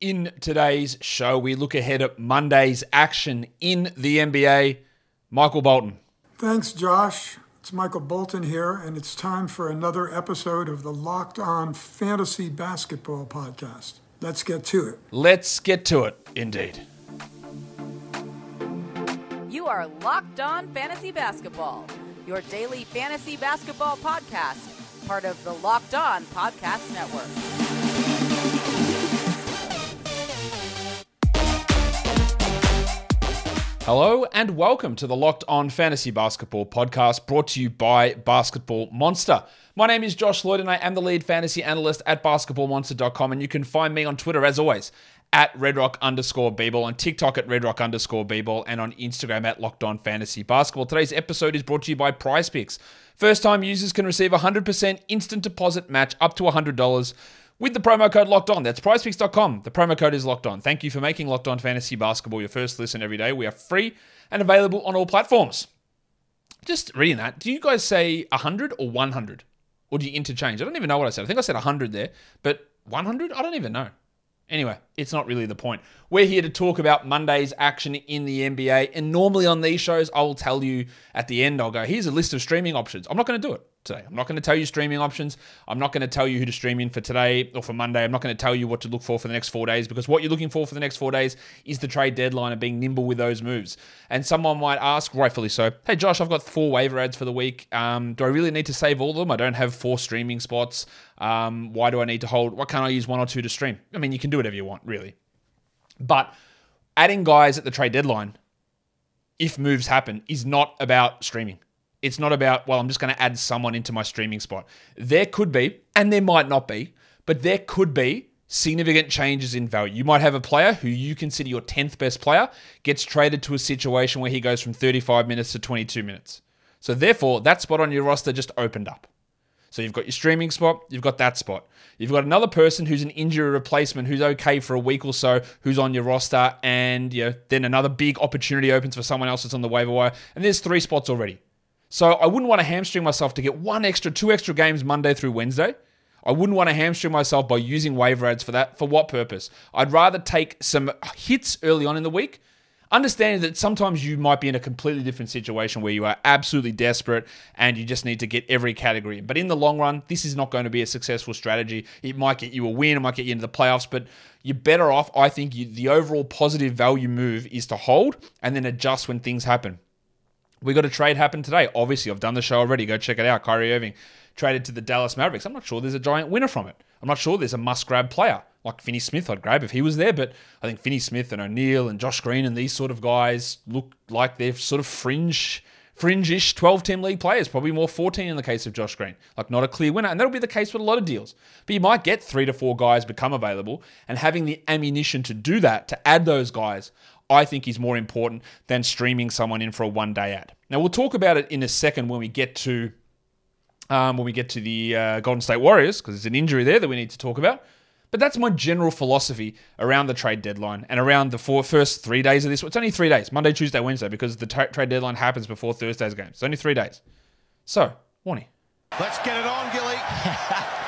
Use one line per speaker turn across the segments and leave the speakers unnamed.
In today's show, we look ahead at Monday's action in the NBA. Michael Bolton.
Thanks, Josh. It's Michael Bolton here, and it's time for another episode of the Locked On Fantasy Basketball Podcast. Let's get to it.
Let's get to it, indeed.
You are Locked On Fantasy Basketball, your daily fantasy basketball podcast, part of the Locked On Podcast Network.
Hello and welcome to the Locked On Fantasy Basketball podcast brought to you by Basketball Monster. My name is Josh Lloyd and I am the lead fantasy analyst at basketballmonster.com and you can find me on Twitter as always at redrock underscore on TikTok at redrock underscore and on Instagram at locked on fantasy basketball. Today's episode is brought to you by Prize Picks. First time users can receive a 100% instant deposit match up to $100 with the promo code locked on. That's prizepicks.com. The promo code is locked on. Thank you for making Locked On Fantasy Basketball your first listen every day. We are free and available on all platforms. Just reading that, do you guys say 100 or 100? Or do you interchange? I don't even know what I said. I think I said 100 there, but 100? I don't even know. Anyway, it's not really the point. We're here to talk about Monday's action in the NBA. And normally on these shows, I will tell you at the end, I'll go, here's a list of streaming options. I'm not going to do it today. I'm not going to tell you streaming options. I'm not going to tell you who to stream in for today or for Monday. I'm not going to tell you what to look for for the next four days because what you're looking for for the next four days is the trade deadline and being nimble with those moves. And someone might ask, rightfully so, hey, Josh, I've got four waiver ads for the week. Um, do I really need to save all of them? I don't have four streaming spots. Um, why do I need to hold? Why can't I use one or two to stream? I mean, you can do whatever you want, really. But adding guys at the trade deadline, if moves happen, is not about streaming. It's not about, well, I'm just going to add someone into my streaming spot. There could be, and there might not be, but there could be significant changes in value. You might have a player who you consider your 10th best player gets traded to a situation where he goes from 35 minutes to 22 minutes. So therefore, that spot on your roster just opened up. So you've got your streaming spot, you've got that spot. You've got another person who's an injury replacement who's okay for a week or so, who's on your roster, and you know, then another big opportunity opens for someone else that's on the waiver wire, and there's three spots already. So I wouldn't want to hamstring myself to get one extra, two extra games Monday through Wednesday. I wouldn't want to hamstring myself by using waiver ads for that. For what purpose? I'd rather take some hits early on in the week, understanding that sometimes you might be in a completely different situation where you are absolutely desperate and you just need to get every category. But in the long run, this is not going to be a successful strategy. It might get you a win, it might get you into the playoffs, but you're better off. I think you, the overall positive value move is to hold and then adjust when things happen. We got a trade happen today. Obviously, I've done the show already. Go check it out. Kyrie Irving traded to the Dallas Mavericks. I'm not sure there's a giant winner from it. I'm not sure there's a must grab player like Finney Smith. I'd grab if he was there, but I think Finney Smith and O'Neale and Josh Green and these sort of guys look like they're sort of fringe, fringe-ish 12 team league players. Probably more 14 in the case of Josh Green. Like not a clear winner, and that'll be the case with a lot of deals. But you might get three to four guys become available, and having the ammunition to do that to add those guys, I think is more important than streaming someone in for a one day ad. Now we'll talk about it in a second when we get to um, when we get to the uh, Golden State Warriors because there's an injury there that we need to talk about. But that's my general philosophy around the trade deadline and around the four, first three days of this. It's only three days Monday, Tuesday, Wednesday because the tra- trade deadline happens before Thursday's game. It's only three days. So, Warnie.
Let's get it on, Gilly.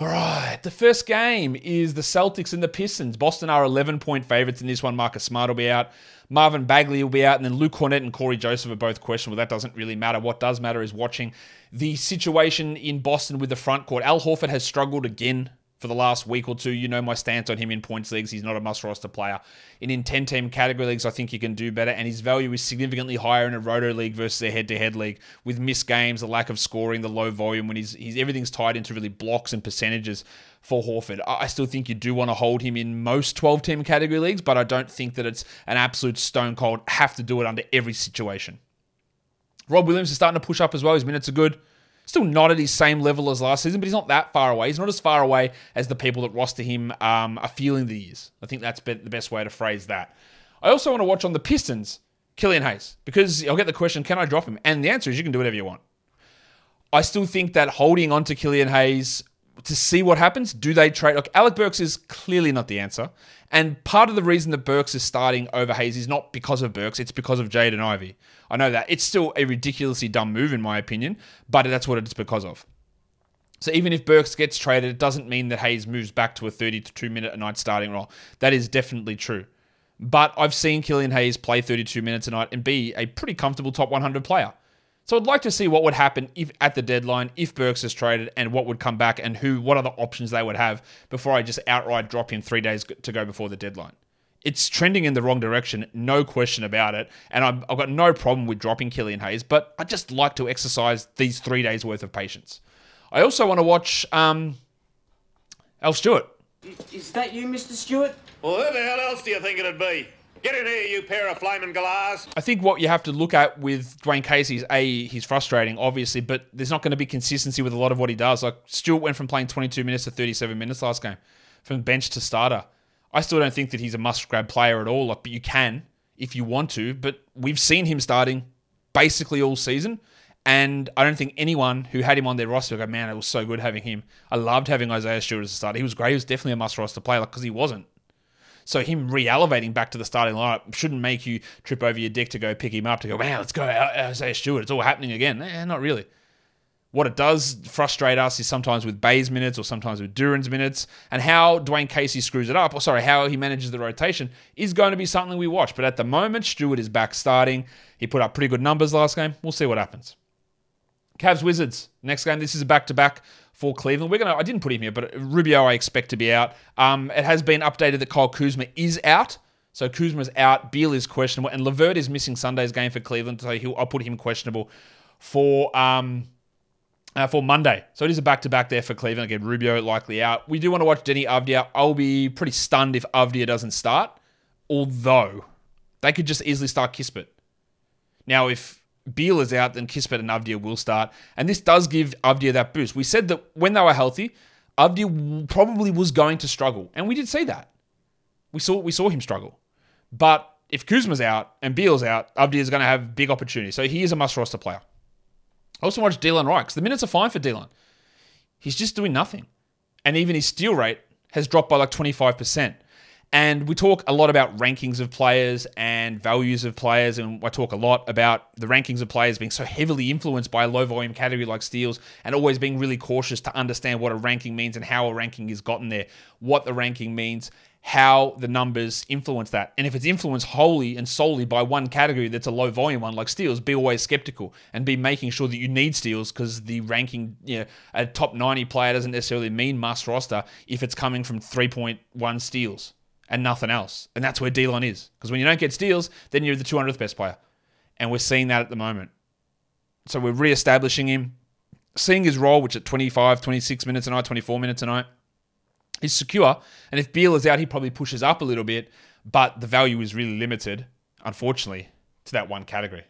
All right, the first game is the Celtics and the Pistons. Boston are 11 point favorites in this one. Marcus Smart will be out. Marvin Bagley will be out. And then Luke Kornet and Cory Joseph are both questionable. That doesn't really matter. What does matter is watching the situation in Boston with the front court. Al Horford has struggled again for the last week or two. You know my stance on him in points leagues. He's not a must roster player. And in 10 team category leagues, I think he can do better. And his value is significantly higher in a roto league versus a head to head league with missed games, the lack of scoring, the low volume when he's, he's everything's tied into really blocks and percentages for Horford. I still think you do want to hold him in most 12 team category leagues, but I don't think that it's an absolute stone cold have to do it under every situation. Rob Williams is starting to push up as well. His minutes are good. Still not at his same level as last season, but he's not that far away. He's not as far away as the people that roster him um, are feeling the years. I think that's the best way to phrase that. I also want to watch on the Pistons, Killian Hayes, because I'll get the question, can I drop him? And the answer is you can do whatever you want. I still think that holding on to Killian Hayes to see what happens. Do they trade? Look, Alec Burks is clearly not the answer. And part of the reason that Burks is starting over Hayes is not because of Burks, it's because of Jaden Ivey. I know that. It's still a ridiculously dumb move, in my opinion, but that's what it's because of. So even if Burks gets traded, it doesn't mean that Hayes moves back to a 32 minute a night starting role. That is definitely true. But I've seen Killian Hayes play 32 minutes a night and be a pretty comfortable top 100 player. So I'd like to see what would happen if at the deadline if Burks is traded and what would come back and who what other options they would have before I just outright drop him three days to go before the deadline. It's trending in the wrong direction, no question about it. And I've, I've got no problem with dropping Killian Hayes, but I just like to exercise these three days worth of patience. I also want to watch um, Alf Stewart.
Is that you, Mr. Stewart?
Well, who the hell else do you think it'd be? Get in here, you pair of flaming galahs.
I think what you have to look at with Dwane Casey is a he's frustrating, obviously, but there's not going to be consistency with a lot of what he does. Like Stewart went from playing 22 minutes to 37 minutes last game, from bench to starter. I still don't think that he's a must grab player at all. Like, but you can if you want to. But we've seen him starting basically all season. And I don't think anyone who had him on their roster go, man, it was so good having him. I loved having Isaiah Stewart as a starter. He was great. He was definitely a must roster player like, because like, he wasn't. So him re-elevating back to the starting lineup shouldn't make you trip over your dick to go pick him up to go, man, let's go Isaiah Stewart. It's all happening again. Eh, not really. What it does frustrate us is sometimes with Bey's minutes or sometimes with Duren's minutes, and how Dwane Casey screws it up, or sorry, how he manages the rotation is going to be something we watch. But at the moment, Stewart is back starting. He put up pretty good numbers last game. We'll see what happens. Cavs Wizards next game. This is a back to back for Cleveland. We're gonna. I didn't put him here, but Rubio I expect to be out. Um, it has been updated that Kyle Kuzma is out. So Kuzma's out. Beal is questionable, and LeVert is missing Sunday's game for Cleveland. So he'll, I'll put him questionable for um uh, for Monday. So it is a back to back there for Cleveland. Again, Rubio likely out. We do want to watch Deni Avdija. I'll be pretty stunned if Avdija doesn't start. Although they could just easily start Kispert. Now, if Beal is out, then Kispert and Avdija will start. And this does give Avdija that boost. We said that when they were healthy, Avdija probably was going to struggle. And we did see that. We saw we saw him struggle. But if Kuzma's out and Beal's out, Avdija is going to have big opportunities. So he is a must roster player. I also watched Delon Wright because the minutes are fine for Delon. He's just doing nothing. And even his steal rate has dropped by like 25%. And we talk a lot about rankings of players and values of players. And I talk a lot about the rankings of players being so heavily influenced by a low volume category like steals and always being really cautious to understand what a ranking means and how a ranking is gotten there, what the ranking means, how the numbers influence that. And if it's influenced wholly and solely by one category that's a low volume one like steals, be always skeptical and be making sure that you need steals because the ranking, you know, a top 90 player doesn't necessarily mean must roster if it's coming from 3.1 steals and nothing else. And that's where Delon is. Because when you don't get steals, then you're the 200th best player. And we're seeing that at the moment. So we're re-establishing him, seeing his role, which at 25, 26 minutes a night, 24 minutes a night, is secure. And if Beal is out, he probably pushes up a little bit, but the value is really limited, unfortunately, to that one category.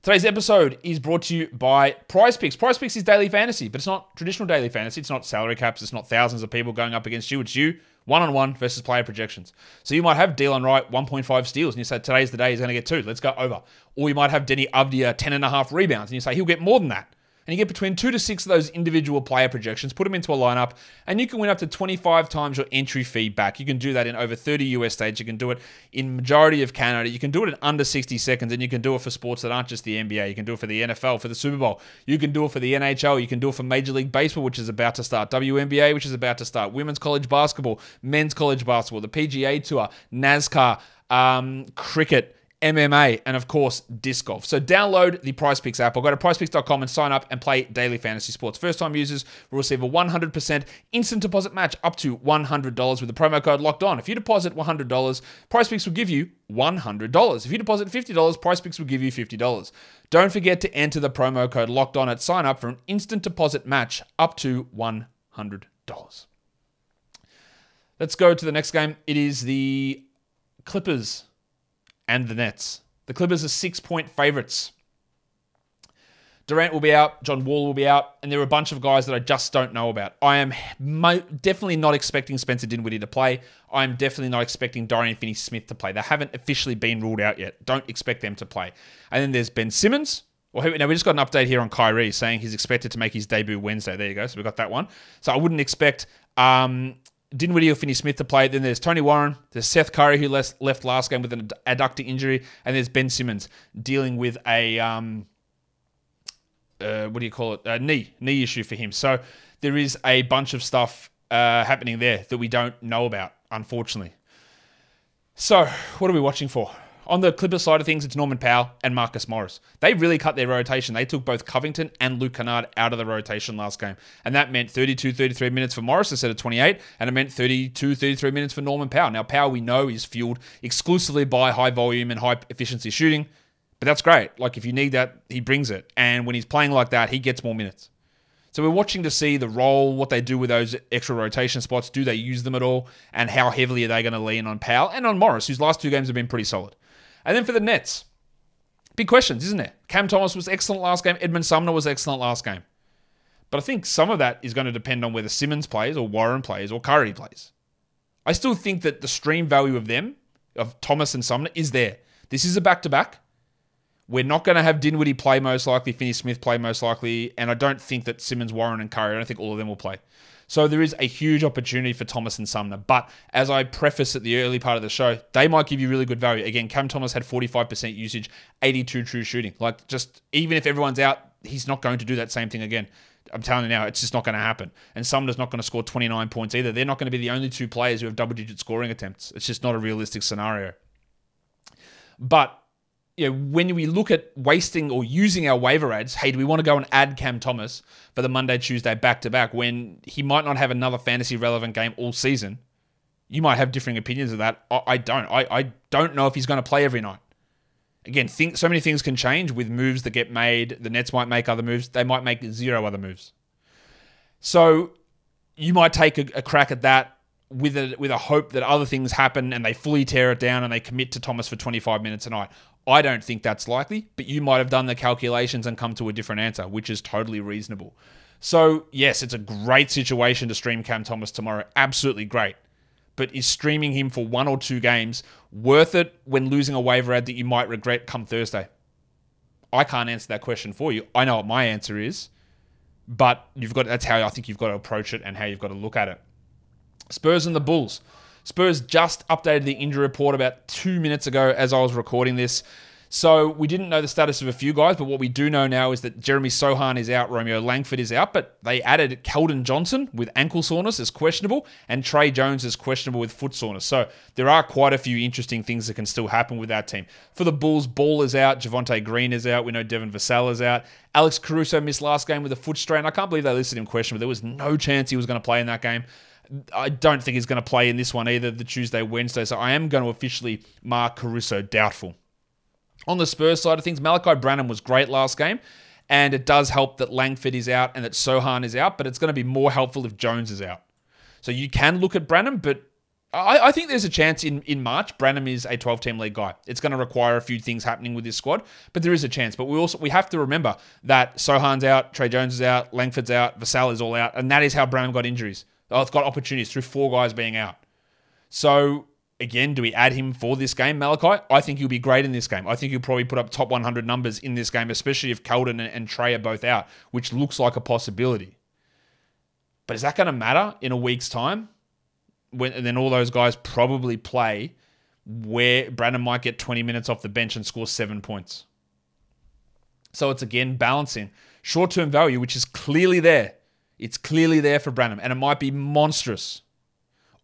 Today's episode is brought to you by Prize Picks. Prize Picks is daily fantasy, but it's not traditional daily fantasy. It's not salary caps. It's not thousands of people going up against you. It's you one on one versus player projections. So you might have Delon Wright 1.5 steals, and you say today's the day he's going to get two. Let's go over. Or you might have Deni Avdija 10 and a half rebounds, and you say he'll get more than that and you get between two to six of those individual player projections, put them into a lineup, and you can win up to 25 times your entry fee back. You can do that in over 30 US states. You can do it in majority of Canada. You can do it in under 60 seconds, and you can do it for sports that aren't just the NBA. You can do it for the NFL, for the Super Bowl. You can do it for the NHL. You can do it for Major League Baseball, which is about to start, WNBA, which is about to start, women's college basketball, men's college basketball, the PGA Tour, NASCAR, um, cricket MMA, and of course, disc golf. So download the Prize Picks app or go to prizepicks.com and sign up and play daily fantasy sports. First time users will receive a 100% instant deposit match up to $100 with the promo code locked on. If you deposit $100, Prize Picks will give you $100. If you deposit $50, Prize Picks will give you $50. Don't forget to enter the promo code locked on at sign up for an instant deposit match up to $100. Let's go to the next game. It is the Clippers and the Nets. The Clippers are six point favorites. Durant will be out, John Wall will be out, and there are a bunch of guys that I just don't know about. I am mo- definitely not expecting Spencer Dinwiddie to play. I am definitely not expecting Dorian Finney Smith to play. They haven't officially been ruled out yet. Don't expect them to play. And then there's Ben Simmons. Well, now we just got an update here on Kyrie saying he's expected to make his debut Wednesday. There you go. So we got that one. So I wouldn't expect um, Dinwiddie or Finney Smith to play. Then there's Tony Warren. There's Seth Curry, who left last game with an adductor injury. And there's Ben Simmons dealing with a, um, uh, what do you call it? A knee, knee issue for him. So there is a bunch of stuff uh, happening there that we don't know about, unfortunately. So, what are we watching for? On the Clippers side of things, it's Norman Powell and Marcus Morris. They really cut their rotation. They took both Covington and Luke Kennard out of the rotation last game. And that meant 32, 33 minutes for Morris instead of 28. And it meant 32, 33 minutes for Norman Powell. Now, Powell, we know, is fueled exclusively by high volume and high efficiency shooting. But that's great. Like, if you need that, he brings it. And when he's playing like that, he gets more minutes. So we're watching to see the role, what they do with those extra rotation spots. Do they use them at all? And how heavily are they going to lean on Powell and on Morris, whose last two games have been pretty solid. And then for the Nets, big questions, isn't it? Cam Thomas was excellent last game. Edmund Sumner was excellent last game. But I think some of that is going to depend on whether Simmons plays or Warren plays or Curry plays. I still think that the stream value of them, of Thomas and Sumner, is there. This is a back to back. We're not going to have Dinwiddie play most likely, Finney Smith play most likely, and I don't think that Simmons, Warren, and Curry, I don't think all of them will play. So there is a huge opportunity for Thomas and Sumner. But as I preface at the early part of the show, they might give you really good value. Again, Cam Thomas had 45% usage, 82 true shooting. Like just even if everyone's out, he's not going to do that same thing again. I'm telling you now, it's just not going to happen. And Sumner's not going to score 29 points either. They're not going to be the only two players who have double digit scoring attempts. It's just not a realistic scenario. But you know, when we look at wasting or using our waiver ads, hey, do we want to go and add Cam Thomas for the Monday, Tuesday back to back when he might not have another fantasy relevant game all season? You might have differing opinions of that. I, don't. I, I don't know if he's going to play every night. Again, think so many things can change with moves that get made. The Nets might make other moves. They might make zero other moves. So you might take a, a crack at that with a with a hope that other things happen and they fully tear it down and they commit to Thomas for 25 minutes a night. I don't think that's likely, but you might have done the calculations and come to a different answer, which is totally reasonable. So, yes, it's a great situation to stream Cam Thomas tomorrow. Absolutely great. But is streaming him for one or two games worth it when losing a waiver ad that you might regret come Thursday? I can't answer that question for you. I know what my answer is, but you've got that's how I think you've got to approach it and how you've got to look at it. Spurs and the Bulls. Spurs just updated the injury report about two minutes ago as I was recording this. So we didn't know the status of a few guys, but what we do know now is that Jeremy Sochan is out, Romeo Langford is out, but they added Keldon Johnson with ankle soreness as questionable, and Tre Jones is questionable with foot soreness. So there are quite a few interesting things that can still happen with that team. For the Bulls, Ball is out, Javonte Green is out, we know Devin Vassell is out. Alex Caruso missed last game with a foot strain. I can't believe they listed him questionable. There was no chance he was going to play in that game. I don't think he's going to play in this one either, the Tuesday, Wednesday. So I am going to officially mark Caruso doubtful. On the Spurs side of things, Malachi Branham was great last game. And it does help that Langford is out and that Sochan is out, but it's going to be more helpful if Jones is out. So you can look at Branham, but I, I, think there's a chance in, in March Branham is a 12 team league guy. It's going to require a few things happening with this squad, but there is a chance. But we also we have to remember that Sochan's out, Tre Jones is out, Langford's out, Vassell is all out, and that is how Branham got injuries. Oh, it's got opportunities through four guys being out. So again, do we add him for this game, Malachi? I think he'll be great in this game. I think he'll probably put up top 100 numbers in this game, especially if Keldon and, and Tre are both out, which looks like a possibility. But is that going to matter in a week's time? When and then all those guys probably play where Branham might get 20 minutes off the bench and score seven points. So it's again balancing short term value, which is clearly there it's clearly there for Branham, and it might be monstrous,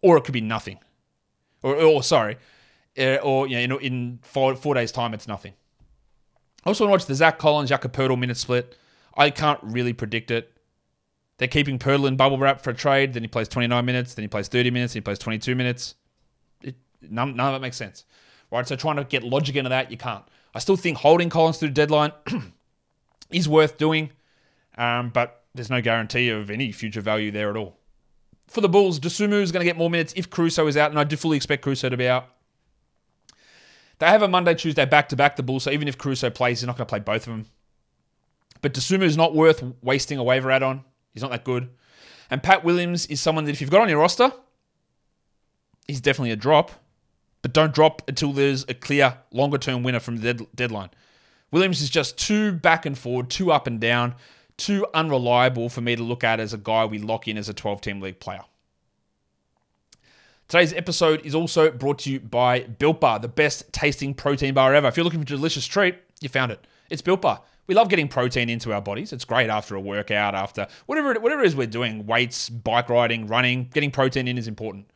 or it could be nothing, or, or sorry, uh, or you know, in, in four, four days' time, it's nothing. I also want to watch the Zach Collins, Jakob Poeltl minute split. I can't really predict it. They're keeping Poeltl in bubble wrap for a trade. Then he plays 29 minutes. Then he plays 30 minutes. Then he plays 22 minutes. It, none, none of it makes sense. Right? So trying to get logic into that, you can't. I still think holding Collins through the deadline is worth doing. Um, but there's no guarantee of any future value there at all. For the Bulls, Dosunmu is going to get more minutes if Caruso is out, and I do fully expect Caruso to be out. They have a Monday, Tuesday back to back, the Bulls, so even if Caruso plays, he's not going to play both of them. But Dosunmu is not worth wasting a waiver ad on. He's not that good. And Pat Williams is someone that if you've got on your roster, he's definitely a drop. But don't drop until there's a clear longer term winner from the dead- deadline. Williams is just too back and forward, too up and down too unreliable for me to look at as a guy we lock in as a 12 team league player. Today's episode is also brought to you by Built Bar, the best tasting protein bar ever. If you're looking for a delicious treat, you found it. It's Built Bar. We love getting protein into our bodies. It's great after a workout, after whatever it, whatever it is we're doing, weights, bike riding, running. Getting protein in is important.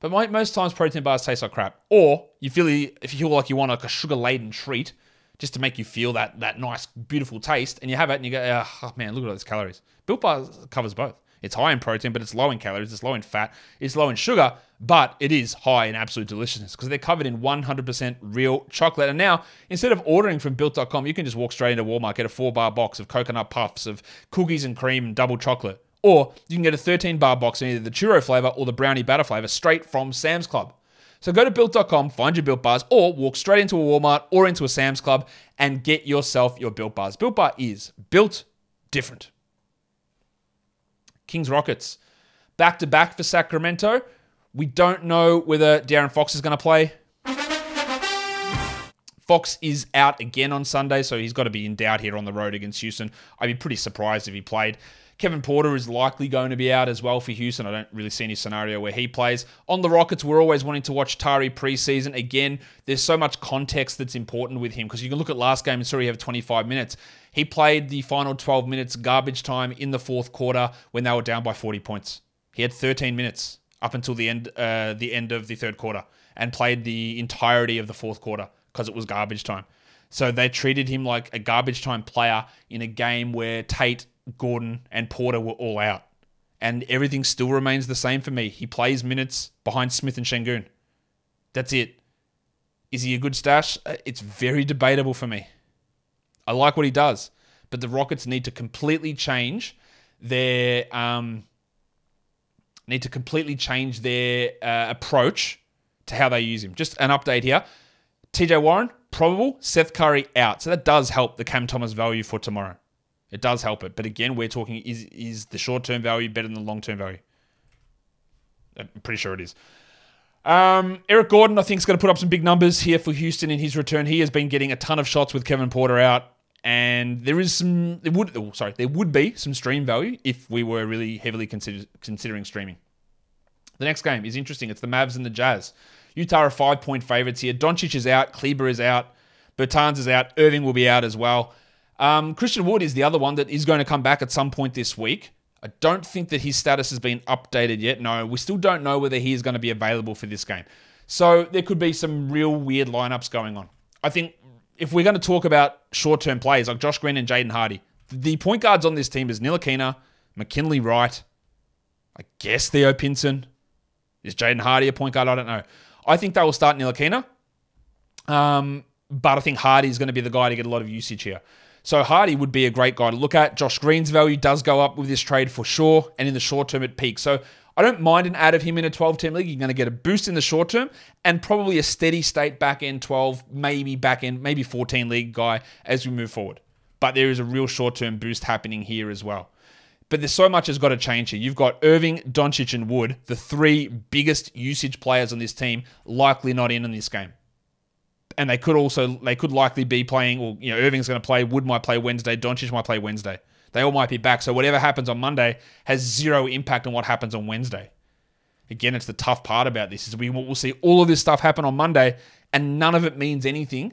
But most times protein bars taste like crap. Or you feel if you feel like you want like a sugar laden treat, just to make you feel that that nice, beautiful taste, and you have it, and you go, ah, oh man, look at all those calories. Built Bar covers both. It's high in protein, but it's low in calories. It's low in fat. It's low in sugar, but it is high in absolute deliciousness because they're covered in 100% real chocolate. And now, instead of ordering from built.com, you can just walk straight into Walmart, get a four bar box of coconut puffs, of cookies and cream and double chocolate. Or you can get a 13 bar box in either the churro flavor or the brownie batter flavor straight from Sam's Club. So go to built.com, find your built bars, or walk straight into a Walmart or into a Sam's Club and get yourself your built bars. Built bar is built different. Kings Rockets. Back to back for Sacramento. We don't know whether De'Aaron Fox is going to play. Fox is out again on Sunday, so he's got to be in doubt here on the road against Houston. I'd be pretty surprised if he played. Kevin Porter is likely going to be out as well for Houston. I don't really see any scenario where he plays. On the Rockets, we're always wanting to watch Tari Eason. Again, there's so much context that's important with him because you can look at last game and saw he have 25 minutes. He played the final 12 minutes garbage time in the fourth quarter when they were down by 40 points. He had 13 minutes up until the end, uh, the end of the third quarter, and played the entirety of the fourth quarter because it was garbage time. So they treated him like a garbage time player in a game where Tate Gordon, and Porter were all out. And everything still remains the same for me. He plays minutes behind Smith and Sengun. That's it. Is he a good stash? Uh, it's very debatable for me. I like what he does, but the Rockets need to completely change their um, need to completely change their uh, approach to how they use him. Just an update here. TJ Warren, probable. Seth Curry out. So that does help the Cam Thomas value for tomorrow. It does help it. But again, we're talking is is the short term value better than the long term value? I'm pretty sure it is. Um, Eric Gordon, I think, is going to put up some big numbers here for Houston in his return. He has been getting a ton of shots with Kevin Porter out, and there is some. There would, oh, sorry, there would be some stream value if we were really heavily consider, considering streaming. The next game is interesting. It's the Mavs and the Jazz. Utah are five point favorites here. Doncic is out. Kleber is out. Bertans is out. Irving will be out as well. Um, Christian Wood is the other one that is going to come back at some point this week. I don't think that his status has been updated yet. No, we still don't know whether he is going to be available for this game. So there could be some real weird lineups going on. I think if we're going to talk about short term players like Josh Green and Jaden Hardy, the point guards on this team is Ntilikina, McKinley Wright, I guess Theo Pinson. Is Jaden Hardy a point guard? I don't know. I think they will start Ntilikina. Um, but I think Hardy is going to be the guy to get a lot of usage here. So Hardy would be a great guy to look at. Josh Green's value does go up with this trade for sure, and in the short term it peaks. So I don't mind an add of him in a 12 team league. You're going to get a boost in the short term and probably a steady state back end 12, maybe back end, maybe 14 league guy as we move forward. But there is a real short term boost happening here as well. But there's so much has got to change here. You've got Irving, Doncic, and Wood, the three biggest usage players on this team, likely not in in this game and they could also they could likely be playing. Or you know, Irving's going to play. Wood might play Wednesday. Doncic might play Wednesday. They all might be back. So whatever happens on Monday has zero impact on what happens on Wednesday. Again, it's the tough part about this is we will see all of this stuff happen on Monday, and none of it means anything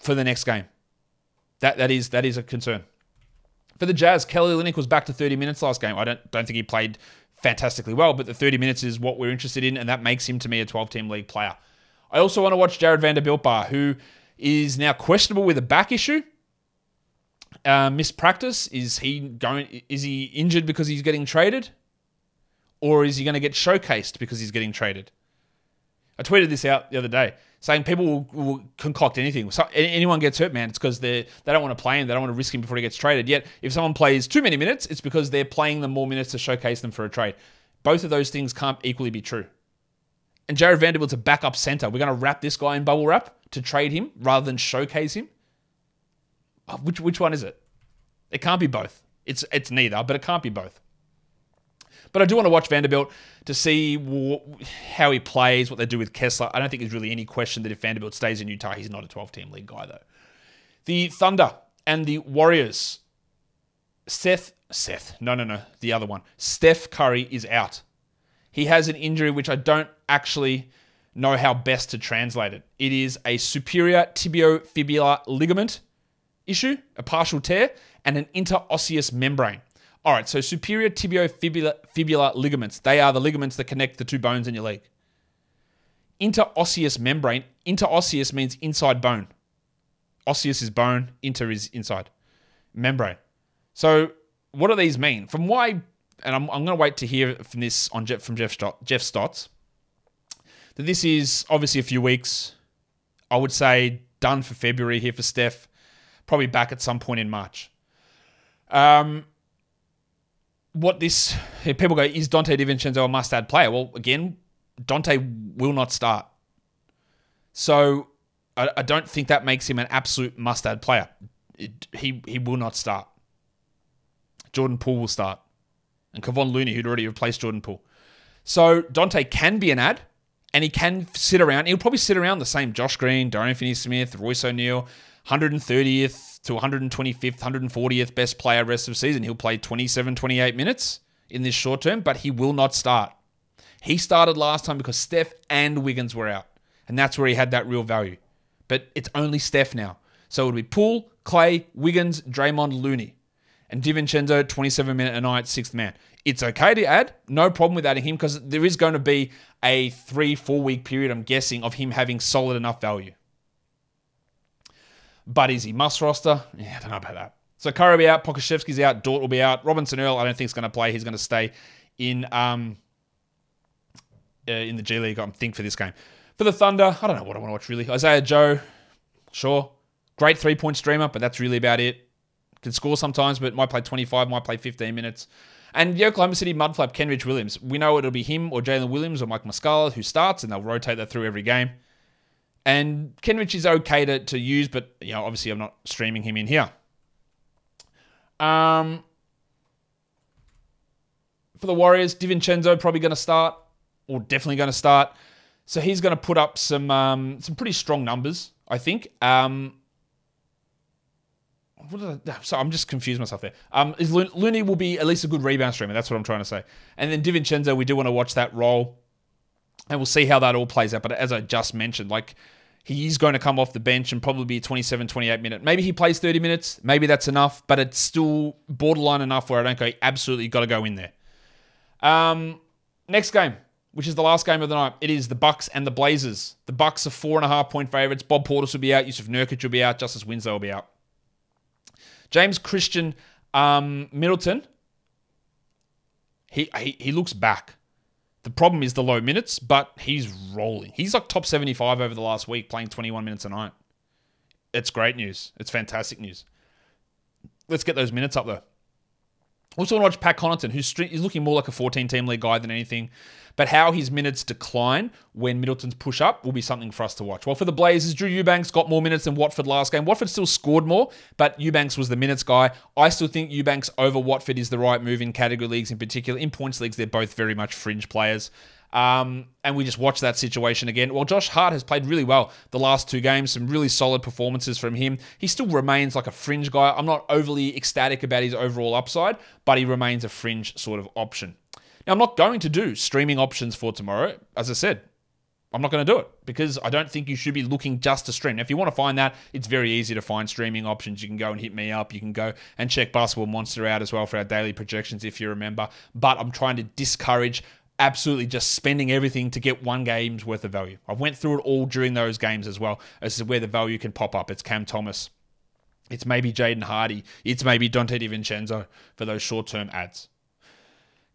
for the next game. That that is that is a concern. For the Jazz, Kelly Olynyk was back to 30 minutes last game. I don't don't think he played fantastically well, but the 30 minutes is what we're interested in, and that makes him to me a 12 team league player. I also want to watch Jarred Vanderbilt Bar, who is now questionable with a back issue. Uh, mispractice is he going? Is he injured because he's getting traded, or is he going to get showcased because he's getting traded? I tweeted this out the other day saying people will, will concoct anything. So anyone gets hurt, man, it's because they they don't want to play him. They don't want to risk him before he gets traded. Yet if someone plays too many minutes, it's because they're playing them more minutes to showcase them for a trade. Both of those things can't equally be true and Jarred Vanderbilt's a backup center. We're going to wrap this guy in bubble wrap to trade him rather than showcase him. Oh, which which one is it? It can't be both. It's it's neither, but it can't be both. But I do want to watch Vanderbilt to see how he plays, what they do with Kessler. I don't think there's really any question that if Vanderbilt stays in Utah, he's not a 12 team league guy, though. The Thunder and the Warriors. Seth, Seth, no, no, no, the other one. Steph Curry is out. He has an injury which I don't actually know how best to translate it. It is a superior tibiofibular ligament issue, a partial tear, and an interosseous membrane. All right, so superior tibiofibular ligaments, they are the ligaments that connect the two bones in your leg. Interosseous membrane, interosseous means inside bone. Osseous is bone, inter is inside. Membrane. So, what do these mean? From why, and I'm, I'm going to wait to hear from this on Jeff, from Jeff, Stott, Jeff Stotts, that this is obviously a few weeks. I would say done for February here for Steph. Probably back at some point in March. Um, what this people go is Donte DiVincenzo a must-add player? Well, again, Donte will not start, so I, I don't think that makes him an absolute must-add player. It, he he will not start. Jordan Poole will start, and Kevon Looney, who'd already replaced Jordan Poole. So Donte can be an ad, and he can sit around. He'll probably sit around the same Josh Green, Dorian Finney-Smith, Royce O'Neale, 130th to 125th, 140th best player rest of season. He'll play 27, 28 minutes in this short term, but he will not start. He started last time because Steph and Wiggins were out, and that's where he had that real value. But it's only Steph now. So it would be Poole, Clay, Wiggins, Draymond, Looney. And DiVincenzo, 27 minute a night, sixth man. It's okay to add, no problem with adding him because there is going to be a three, four week period, I'm guessing, of him having solid enough value. But is he must roster? Yeah, I don't know about that. So Curry will be out, Pokusevski's out, Dort will be out, Robinson Earl, I don't think is going to play. He's going to stay in um uh, in the G League. I think for this game. For the Thunder, I don't know what I want to watch really. Isaiah Joe, sure, great three point streamer, but that's really about it. Can score sometimes, but might play 25, might play 15 minutes. And the Oklahoma City mudflap, Kenrich Williams. We know it'll be him or Jalen Williams or Mike Muscala who starts, and they'll rotate that through every game. And Kenrich is okay to, to use, but you know, obviously I'm not streaming him in here. Um, for the Warriors, DiVincenzo probably going to start, or definitely going to start. So he's going to put up some um, some pretty strong numbers, I think. Um, I, sorry, I'm just confused myself there. Um, is Looney will be at least a good rebound streamer. That's what I'm trying to say. And then DiVincenzo, we do want to watch that role, and we'll see how that all plays out. But as I just mentioned, like he is going to come off the bench and probably be 27, 28 minute. Maybe he plays 30 minutes. Maybe that's enough, but it's still borderline enough where I don't go, absolutely got to go in there. Um, next game, which is the last game of the night, it is the Bucks and the Blazers. The Bucks are four and a half point favorites. Bob Portis will be out. Jusuf Nurkic will be out. Justice Winslow will be out. James Christian um, Middleton, he, he, he looks back. The problem is the low minutes, but he's rolling. He's like top 75 over the last week, playing 21 minutes a night. It's great news. It's fantastic news. Let's get those minutes up though. Also want to watch Pat Connaughton, who's he's looking more like a 14 team league guy than anything. But how his minutes decline when Middleton's push up will be something for us to watch. Well, for the Blazers, Drew Eubanks got more minutes than Watford last game. Watford still scored more, but Eubanks was the minutes guy. I still think Eubanks over Watford is the right move in category leagues in particular. In points leagues, they're both very much fringe players. Um, and we just watch that situation again. Well, Josh Hart has played really well the last two games, some really solid performances from him. He still remains like a fringe guy. I'm not overly ecstatic about his overall upside, but he remains a fringe sort of option. Now, I'm not going to do streaming options for tomorrow. As I said, I'm not going to do it because I don't think you should be looking just to stream. Now, if you want to find that, it's very easy to find streaming options. You can go and hit me up. You can go and check Basketball Monster out as well for our daily projections if you remember. But I'm trying to discourage absolutely just spending everything to get one game's worth of value. I went through it all during those games as well. This is where the value can pop up. It's Cam Thomas. It's maybe Jaden Hardy. It's maybe Donte DiVincenzo for those short-term ads.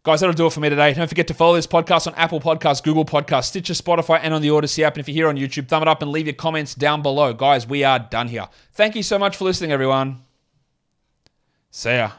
Guys, that'll do it for me today. Don't forget to follow this podcast on Apple Podcasts, Google Podcasts, Stitcher, Spotify, and on the Audacy app. And if you're here on YouTube, thumb it up and leave your comments down below. Guys, we are done here. Thank you so much for listening, everyone. See ya.